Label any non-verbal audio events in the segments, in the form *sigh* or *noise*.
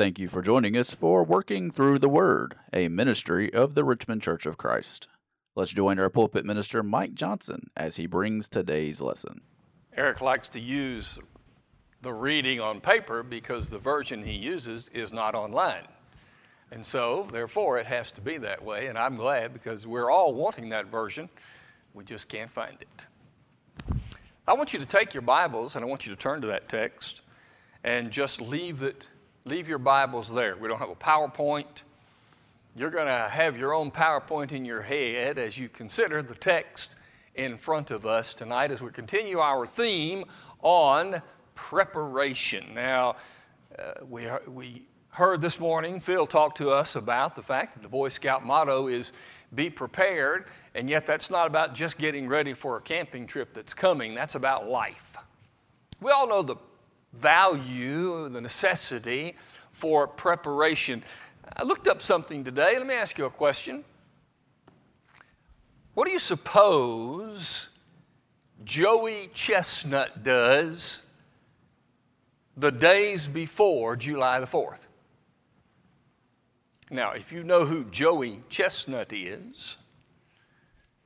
Thank you for joining us for Working Through the Word, a ministry of the Richmond Church of Christ. Let's join our pulpit minister, Mike Johnson, as he brings today's lesson. Eric likes to use the reading on paper because the version he uses is not online. And so, therefore, it has to be that way. And I'm glad because we're all wanting that version. We just can't find it. I want you to take your Bibles and I want you to turn to that text and just leave it leave your Bibles there. We don't have a PowerPoint. You're going to have your own PowerPoint in your head as you consider the text in front of us tonight as we continue our theme on preparation. Now, uh, we, we heard this morning Phil talk to us about the fact that the Boy Scout motto is be prepared, and yet that's not about just getting ready for a camping trip that's coming, that's about life. We all know the value, the necessity for preparation. I looked up something today. Let me ask you a question. What do you suppose Joey Chestnut does the days before July the 4th? Now, if you know who Joey Chestnut is,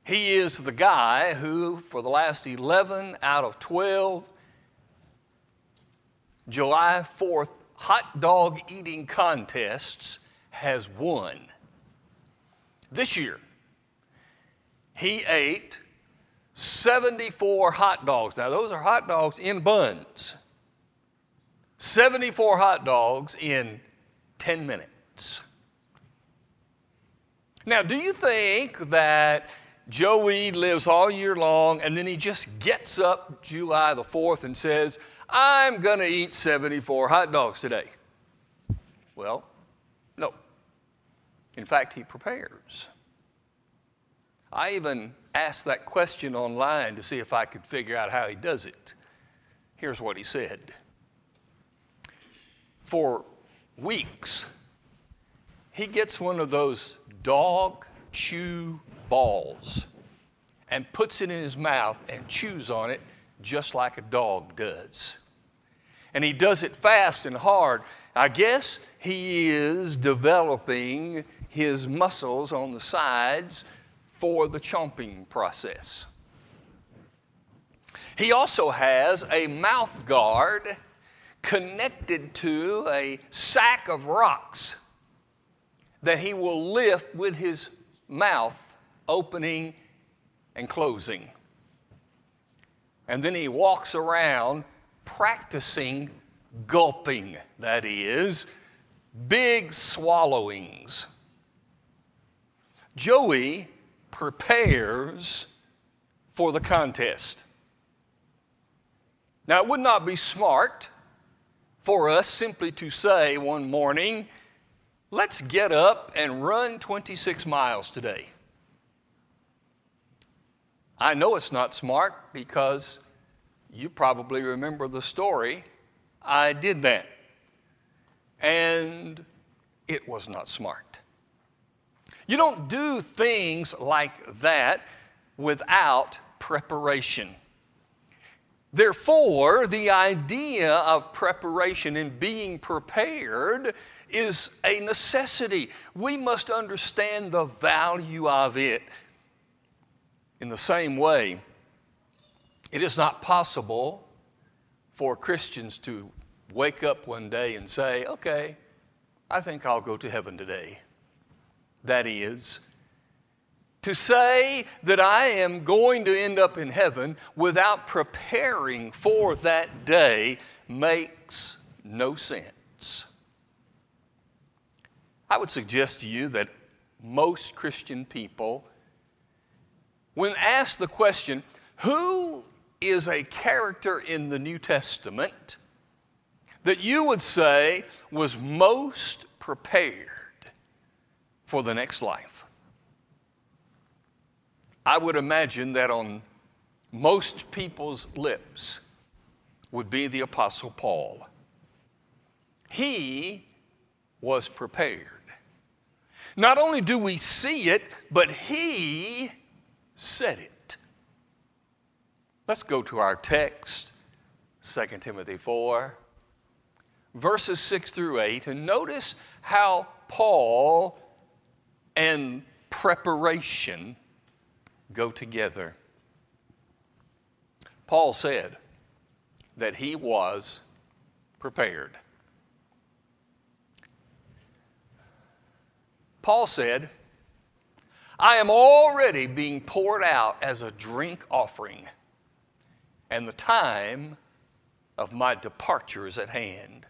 he is the guy who, for the last 11 out of 12 July 4th hot dog eating contests has won. This year, he ate 74 hot dogs. Now, those are hot dogs in buns. 74 hot dogs in 10 minutes. Now, do you think that Joey lives all year long and then he just gets up July the 4th and says, I'm going to eat 74 hot dogs today. Well, no. In fact, he prepares. I even asked that question online to see if I could figure out how he does it. Here's what he said For weeks, he gets one of those dog chew balls and puts it in his mouth and chews on it just like a dog does. And he does it fast and hard. I guess he is developing his muscles on the sides for the chomping process. He also has a mouth guard connected to a sack of rocks that he will lift with his mouth opening and closing. And then he walks around practicing gulping, that is, big swallowings. Joey prepares for the contest. Now, it would not be smart for us simply to say one morning, let's get up and run 26 miles today. I know it's not smart because you probably remember the story. I did that. And it was not smart. You don't do things like that without preparation. Therefore, the idea of preparation and being prepared is a necessity. We must understand the value of it. In the same way, it is not possible for Christians to wake up one day and say, okay, I think I'll go to heaven today. That is, to say that I am going to end up in heaven without preparing for that day makes no sense. I would suggest to you that most Christian people, when asked the question, who is a character in the New Testament that you would say was most prepared for the next life? I would imagine that on most people's lips would be the Apostle Paul. He was prepared. Not only do we see it, but he said it. Let's go to our text, 2 Timothy 4, verses 6 through 8, and notice how Paul and preparation go together. Paul said that he was prepared. Paul said, I am already being poured out as a drink offering, and the time of my departure is at hand.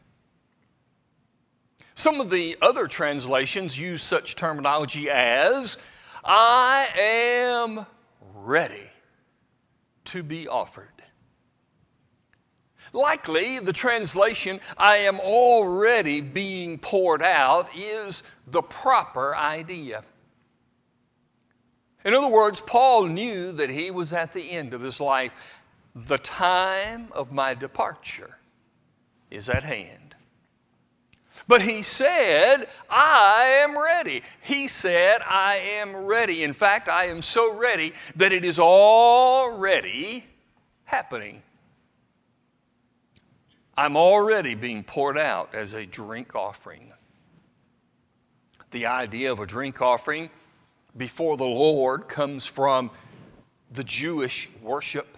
Some of the other translations use such terminology as, I am ready to be offered. Likely, the translation, I am already being poured out, is the proper idea. In other words, Paul knew that he was at the end of his life. The time of my departure is at hand. But he said, I am ready. He said, I am ready. In fact, I am so ready that it is already happening. I'm already being poured out as a drink offering. The idea of a drink offering before the Lord comes from the Jewish worship,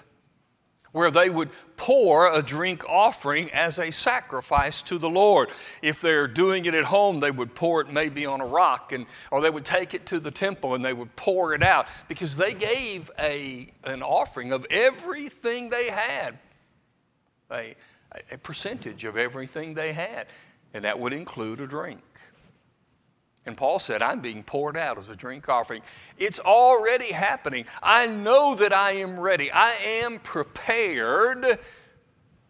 where they would pour a drink offering as a sacrifice to the Lord. If they're doing it at home, they would pour it maybe on a rock, and, or they would take it to the temple and they would pour it out because they gave a, an offering of everything they had. A, a percentage of everything they had, and that would include a drink. And Paul said, I'm being poured out as a drink offering. It's already happening. I know that I am ready. I am prepared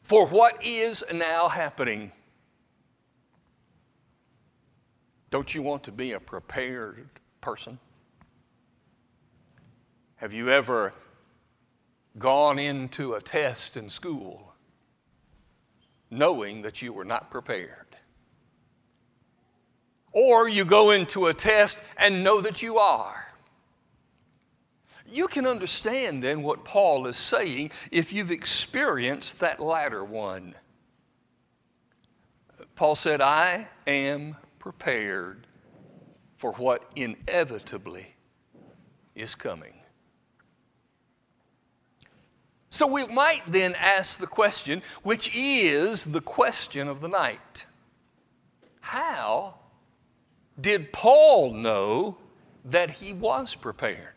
for what is now happening. Don't you want to be a prepared person? Have you ever gone into a test in school knowing that you were not prepared. Or you go into a test and know that you are. You can understand then what Paul is saying if you've experienced that latter one. Paul said, I am prepared for what inevitably is coming. So we might then ask the question, which is the question of the night How did Paul know that he was prepared?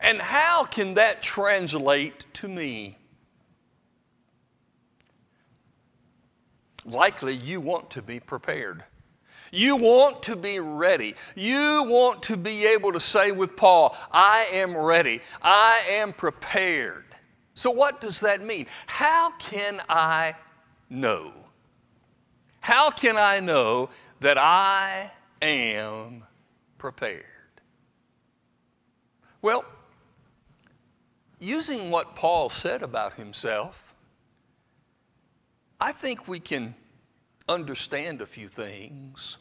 And how can that translate to me? Likely you want to be prepared. You want to be ready. You want to be able to say with Paul, I am ready. I am prepared. So, what does that mean? How can I know? How can I know that I am prepared? Well, using what Paul said about himself, I think we can understand a few things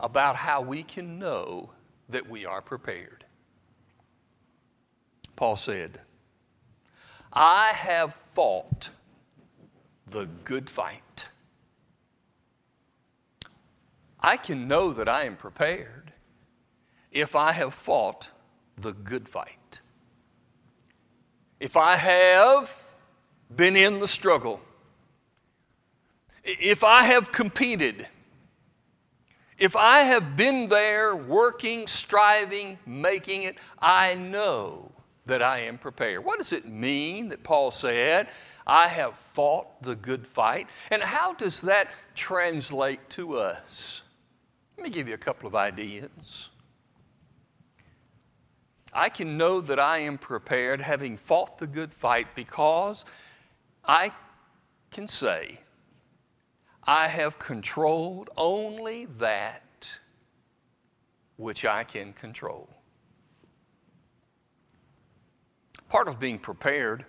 about how we can know that we are prepared. Paul said, I have fought the good fight. I can know that I am prepared if I have fought the good fight. If I have been in the struggle, if I have competed, if I have been there working, striving, making it, I know that I am prepared. What does it mean that Paul said, I have fought the good fight? And how does that translate to us? Let me give you a couple of ideas. I can know that I am prepared having fought the good fight because I can say, I have controlled only that which I can control. Part of being prepared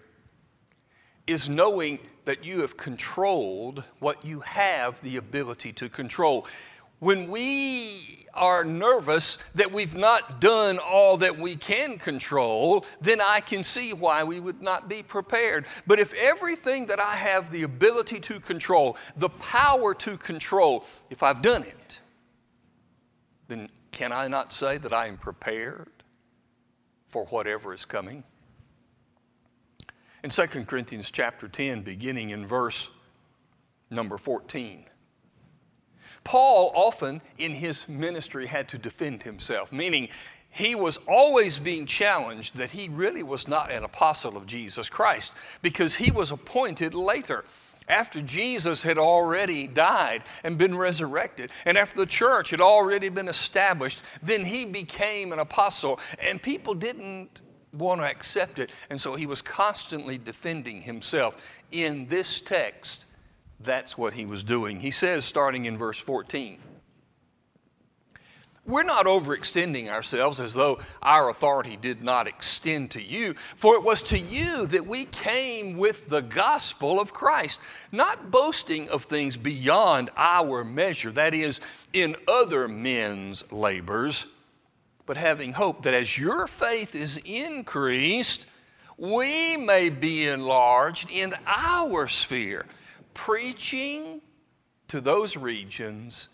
is knowing that you have controlled what you have the ability to control. When we are nervous that we've not done all that we can control, then I can see why we would not be prepared. But if everything that I have the ability to control, the power to control, if I've done it, then can I not say that I am prepared for whatever is coming? In 2 Corinthians chapter 10, beginning in verse number 14, Paul often in his ministry had to defend himself, meaning he was always being challenged that he really was not an apostle of Jesus Christ because he was appointed later. After Jesus had already died and been resurrected, and after the church had already been established, then he became an apostle, and people didn't want to accept it. And so he was constantly defending himself. In this text, that's what he was doing. He says, starting in verse 14, we're not overextending ourselves as though our authority did not extend to you, for it was to you that we came with the gospel of Christ, not boasting of things beyond our measure, that is, in other men's labors, but having hope that as your faith is increased, we may be enlarged in our sphere, preaching to those regions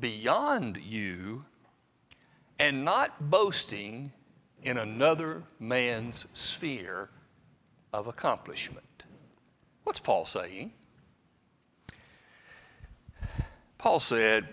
beyond you and not boasting in another man's sphere of accomplishment. What's Paul saying? Paul said,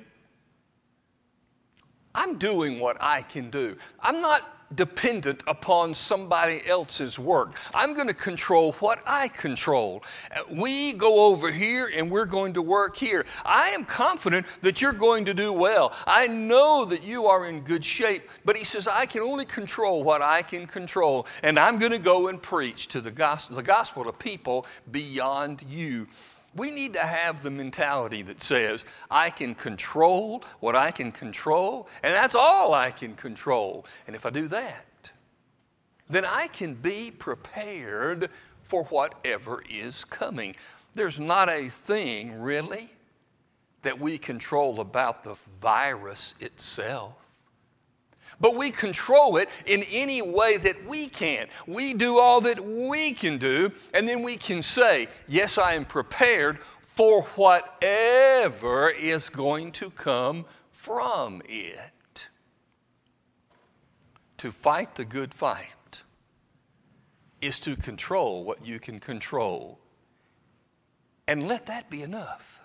I'm doing what I can do. I'm not dependent upon somebody else's work. I'm going to control what I control. We go over here and we're going to work here. I am confident that you're going to do well. I know that you are in good shape, but he says, I can only control what I can control, and I'm going to go and preach to the gospel, the gospel to people beyond you. We need to have the mentality that says, I can control what I can control, and that's all I can control. And if I do that, then I can be prepared for whatever is coming. There's not a thing, really, that we control about the virus itself but we control it in any way that we can. We do all that we can do, and then we can say, Yes, I am prepared for whatever is going to come from it. To fight the good fight is to control what you can control. And let that be enough.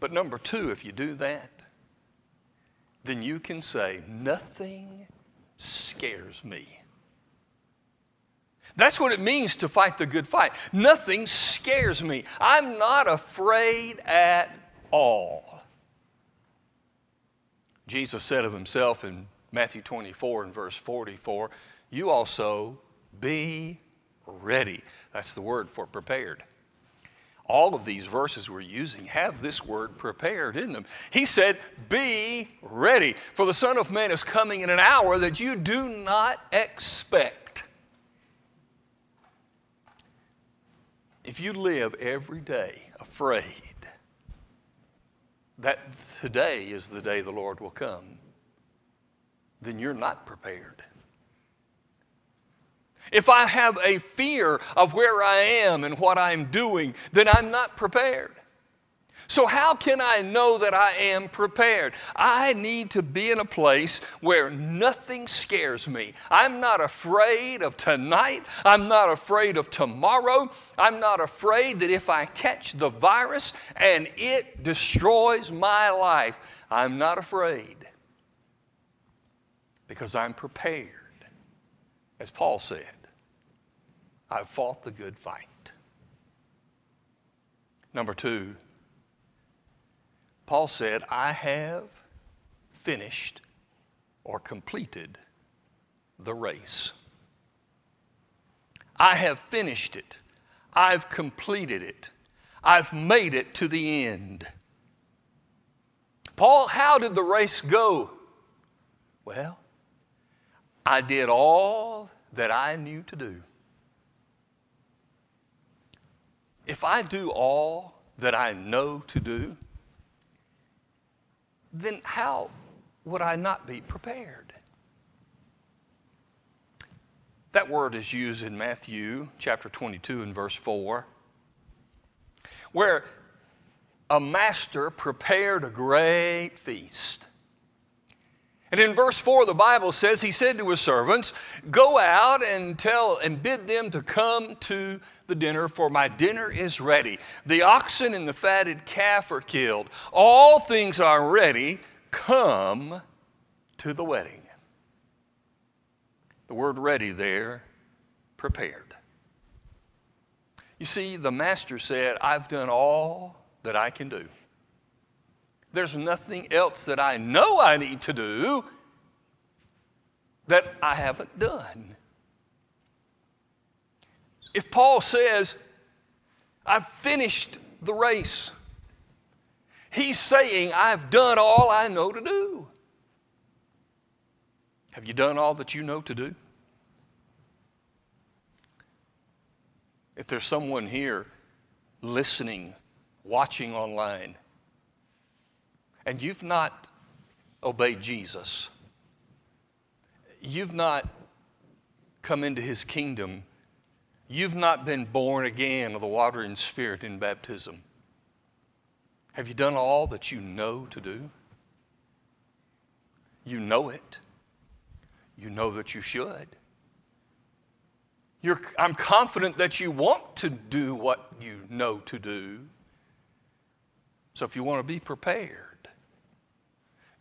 But number two, if you do that, then you can say, Nothing scares me. That's what it means to fight the good fight. Nothing scares me. I'm not afraid at all. Jesus said of himself in Matthew 24 and verse 44, You also be ready. That's the word for prepared all of these verses we're using have this word prepared in them. He said, Be ready, for the Son of Man is coming in an hour that you do not expect. If you live every day afraid that today is the day the Lord will come, then you're not prepared. If I have a fear of where I am and what I'm doing, then I'm not prepared. So, how can I know that I am prepared? I need to be in a place where nothing scares me. I'm not afraid of tonight. I'm not afraid of tomorrow. I'm not afraid that if I catch the virus and it destroys my life, I'm not afraid because I'm prepared, as Paul said. I've fought the good fight. Number two, Paul said, I have finished or completed the race. I have finished it. I've completed it. I've made it to the end. Paul, how did the race go? Well, I did all that I knew to do. If I do all that I know to do, then how would I not be prepared? That word is used in Matthew chapter 22 and verse 4, where a master prepared a great feast. And in verse 4, the Bible says, He said to his servants, Go out and tell and bid them to come to the dinner, for my dinner is ready. The oxen and the fatted calf are killed. All things are ready. Come to the wedding. The word ready there, prepared. You see, the master said, I've done all that I can do. There's nothing else that I know I need to do that I haven't done. If Paul says, I've finished the race, he's saying, I've done all I know to do. Have you done all that you know to do? If there's someone here listening, watching online, and you've not obeyed Jesus, you've not come into his kingdom, you've not been born again of the water and spirit in baptism, have you done all that you know to do? You know it. You know that you should. You're, I'm confident that you want to do what you know to do. So if you want to be prepared,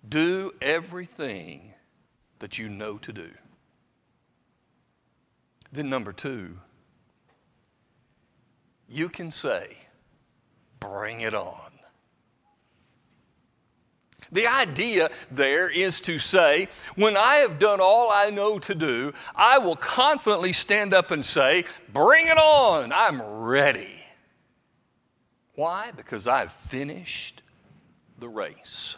do everything that you know to do. Then, number two, you can say, bring it on. The idea there is to say, when I have done all I know to do, I will confidently stand up and say, Bring it on, I'm ready. Why? Because I've finished the race.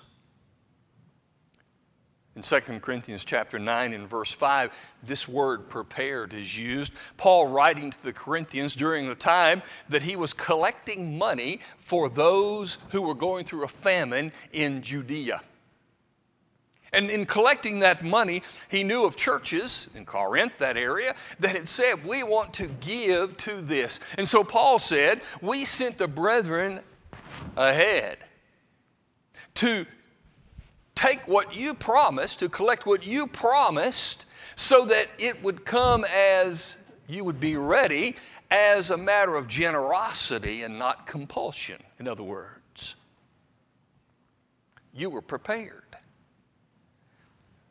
In 2 Corinthians chapter 9 and verse 5, this word prepared is used. Paul writing to the Corinthians during the time that he was collecting money for those who were going through a famine in Judea. And in collecting that money, he knew of churches in Corinth, that area, that had said, We want to give to this. And so Paul said, We sent the brethren ahead to take what you promised, to collect what you promised, so that it would come as you would be ready as a matter of generosity and not compulsion. In other words, you were prepared.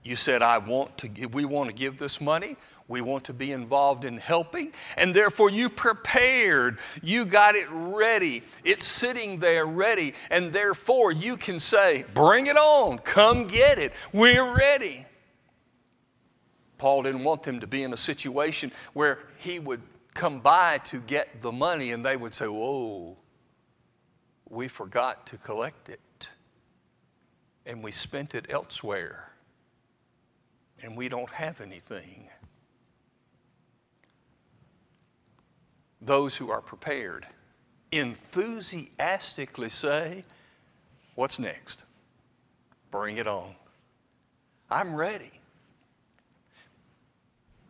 You said, I want to we want to give this money. We want to be involved in helping. And therefore, you prepared. You got it ready. It's sitting there ready. And therefore, you can say, Bring it on. Come get it. We're ready. Paul didn't want them to be in a situation where he would come by to get the money and they would say, Whoa, we forgot to collect it. And we spent it elsewhere and we don't have anything. Those who are prepared enthusiastically say, What's next? Bring it on. I'm ready.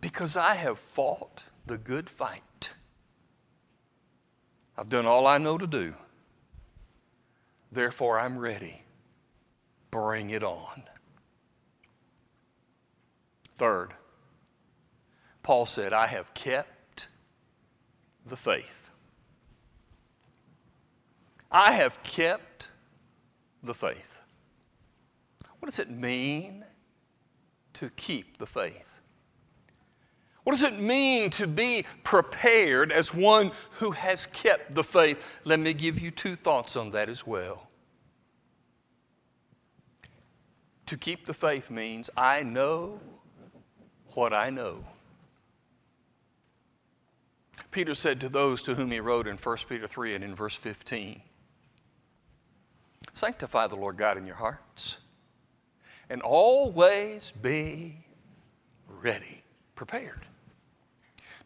Because I have fought the good fight. I've done all I know to do. Therefore, I'm ready. Bring it on. Third, Paul said, I have kept the faith. I have kept the faith. What does it mean to keep the faith? What does it mean to be prepared as one who has kept the faith? Let me give you two thoughts on that as well. To keep the faith means I know what I know. Peter said to those to whom he wrote in 1 Peter 3 and in verse 15 Sanctify the Lord God in your hearts, and always be ready, prepared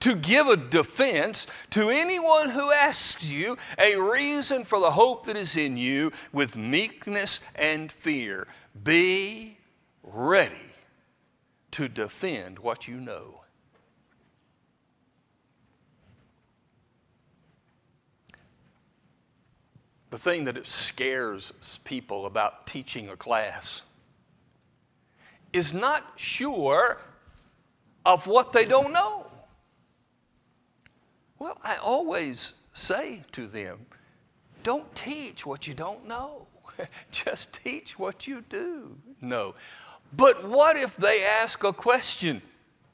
to give a defense to anyone who asks you a reason for the hope that is in you with meekness and fear. Be ready to defend what you know. The thing that scares people about teaching a class is not sure of what they don't know. Well, I always say to them, don't teach what you don't know. *laughs* Just teach what you do know. But what if they ask a question?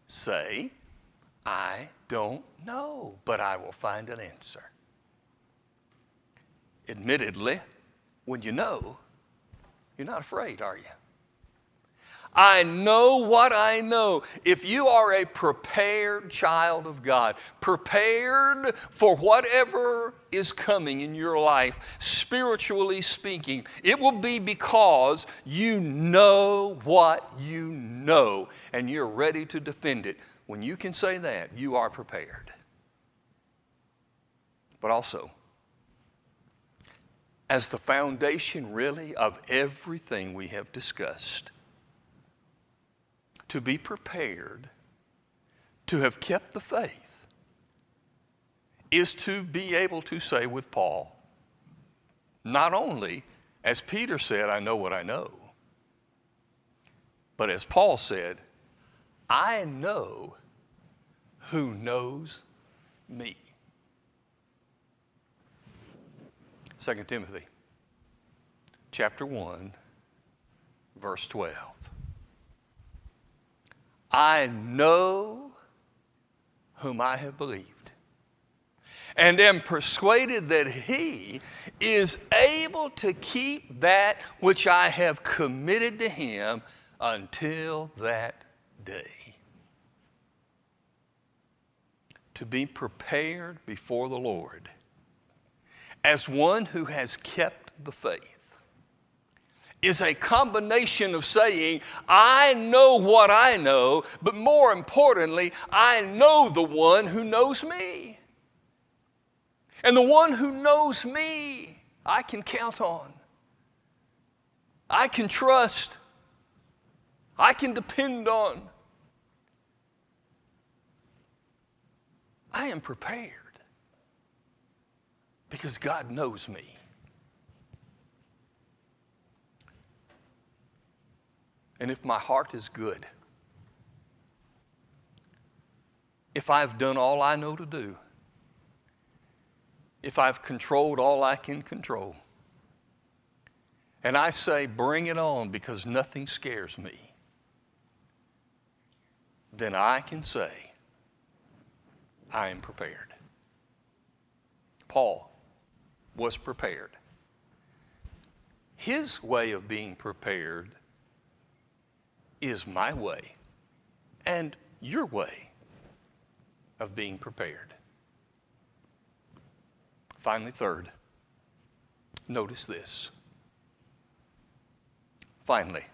Say, I don't know, but I will find an answer. Admittedly, when you know, you're not afraid, are you? I know what I know. If you are a prepared child of God, prepared for whatever is coming in your life, spiritually speaking, it will be because you know what you know and you're ready to defend it. When you can say that, you are prepared. But also, as the foundation really of everything we have discussed, to be prepared to have kept the faith is to be able to say with Paul, not only, as Peter said, I know what I know, but as Paul said, I know who knows me. 2 Timothy chapter 1 verse 12 I know whom I have believed, and am persuaded that he is able to keep that which I have committed to him until that day. To be prepared before the Lord as one who has kept the faith is a combination of saying, I know what I know, but more importantly, I know the one who knows me. And the one who knows me, I can count on. I can trust. I can depend on. I am prepared because God knows me. and if my heart is good, if I've done all I know to do, if I've controlled all I can control, and I say, bring it on because nothing scares me, then I can say, I am prepared. Paul was prepared. His way of being prepared is my way and your way of being prepared. Finally, third, notice this. Finally,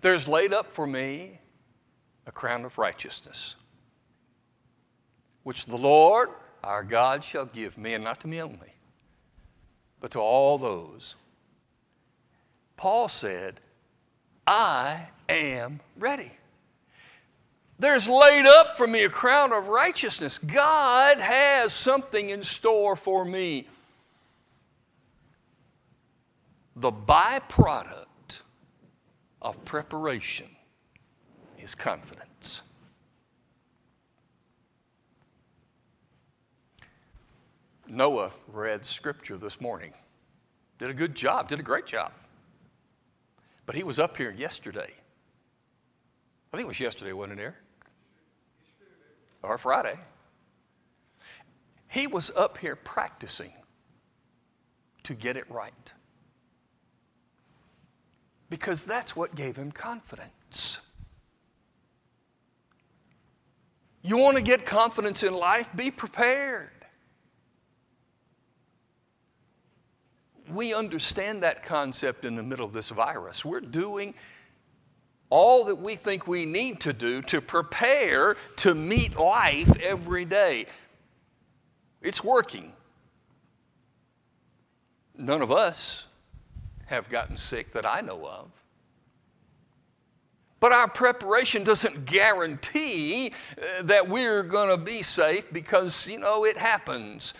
there's laid up for me a crown of righteousness, which the Lord our God shall give me, and not to me only, but to all those. Paul said, I am ready. There's laid up for me a crown of righteousness. God has something in store for me. The byproduct of preparation is confidence. Noah read scripture this morning. Did a good job, did a great job. But he was up here yesterday. I think it was yesterday, wasn't it, Eric? Or Friday. He was up here practicing to get it right. Because that's what gave him confidence. You want to get confidence in life? Be prepared. We understand that concept in the middle of this virus. We're doing all that we think we need to do to prepare to meet life every day. It's working. None of us have gotten sick that I know of. But our preparation doesn't guarantee uh, that we're going to be safe because, you know, it happens.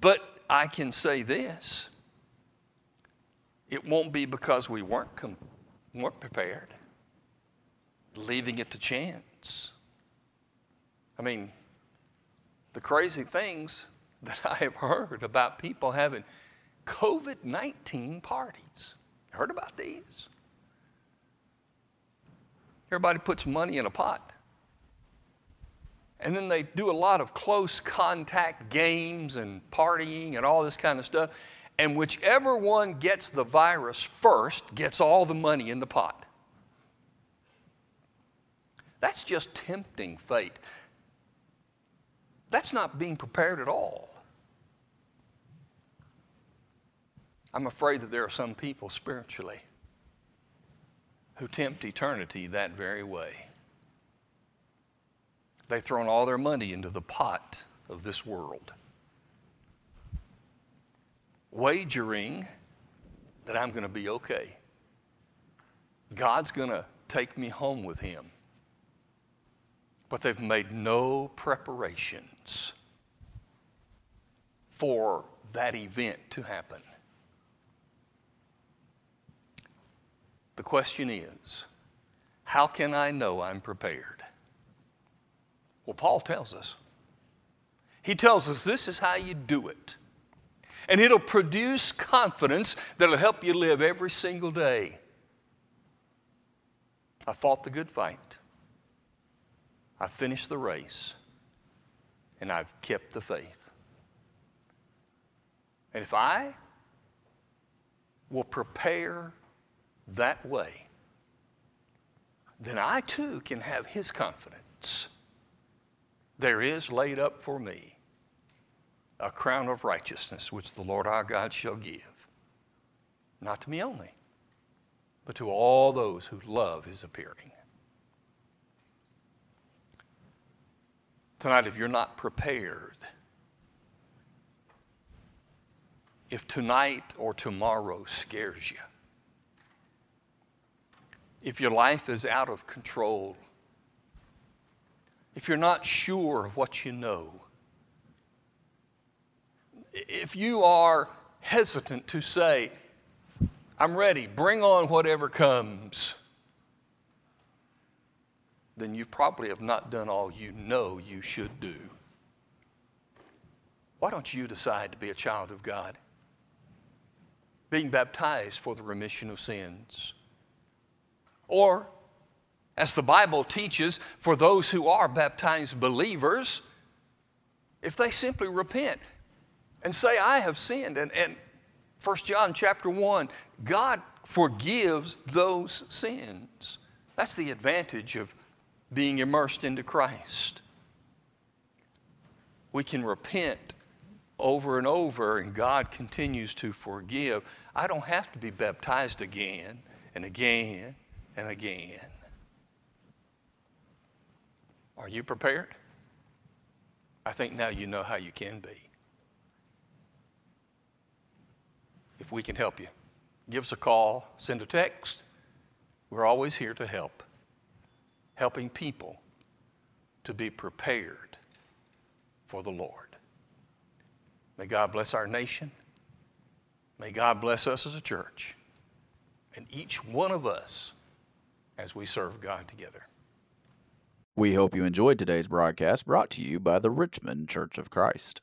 But I can say this it won't be because we weren't, com- weren't prepared, leaving it to chance. I mean, the crazy things that I have heard about people having COVID 19 parties. Heard about these? Everybody puts money in a pot. And then they do a lot of close contact games and partying and all this kind of stuff. And whichever one gets the virus first gets all the money in the pot. That's just tempting fate. That's not being prepared at all. I'm afraid that there are some people spiritually who tempt eternity that very way. They've thrown all their money into the pot of this world, wagering that I'm going to be okay. God's going to take me home with Him. But they've made no preparations for that event to happen. The question is how can I know I'm prepared? Well, Paul tells us. He tells us this is how you do it. And it'll produce confidence that'll help you live every single day. I fought the good fight. I finished the race. And I've kept the faith. And if I will prepare that way, then I too can have His confidence. There is laid up for me a crown of righteousness which the Lord our God shall give, not to me only, but to all those who love His appearing. Tonight, if you're not prepared, if tonight or tomorrow scares you, if your life is out of control, if you're not sure of what you know, if you are hesitant to say, I'm ready, bring on whatever comes, then you probably have not done all you know you should do. Why don't you decide to be a child of God? Being baptized for the remission of sins or, as the Bible teaches, for those who are baptized believers, if they simply repent and say, I have sinned, and, and 1 John chapter 1, God forgives those sins. That's the advantage of being immersed into Christ. We can repent over and over, and God continues to forgive. I don't have to be baptized again and again and again. Are you prepared? I think now you know how you can be. If we can help you, give us a call, send a text. We're always here to help, helping people to be prepared for the Lord. May God bless our nation. May God bless us as a church. And each one of us as we serve God together. We hope you enjoyed today's broadcast brought to you by the Richmond Church of Christ.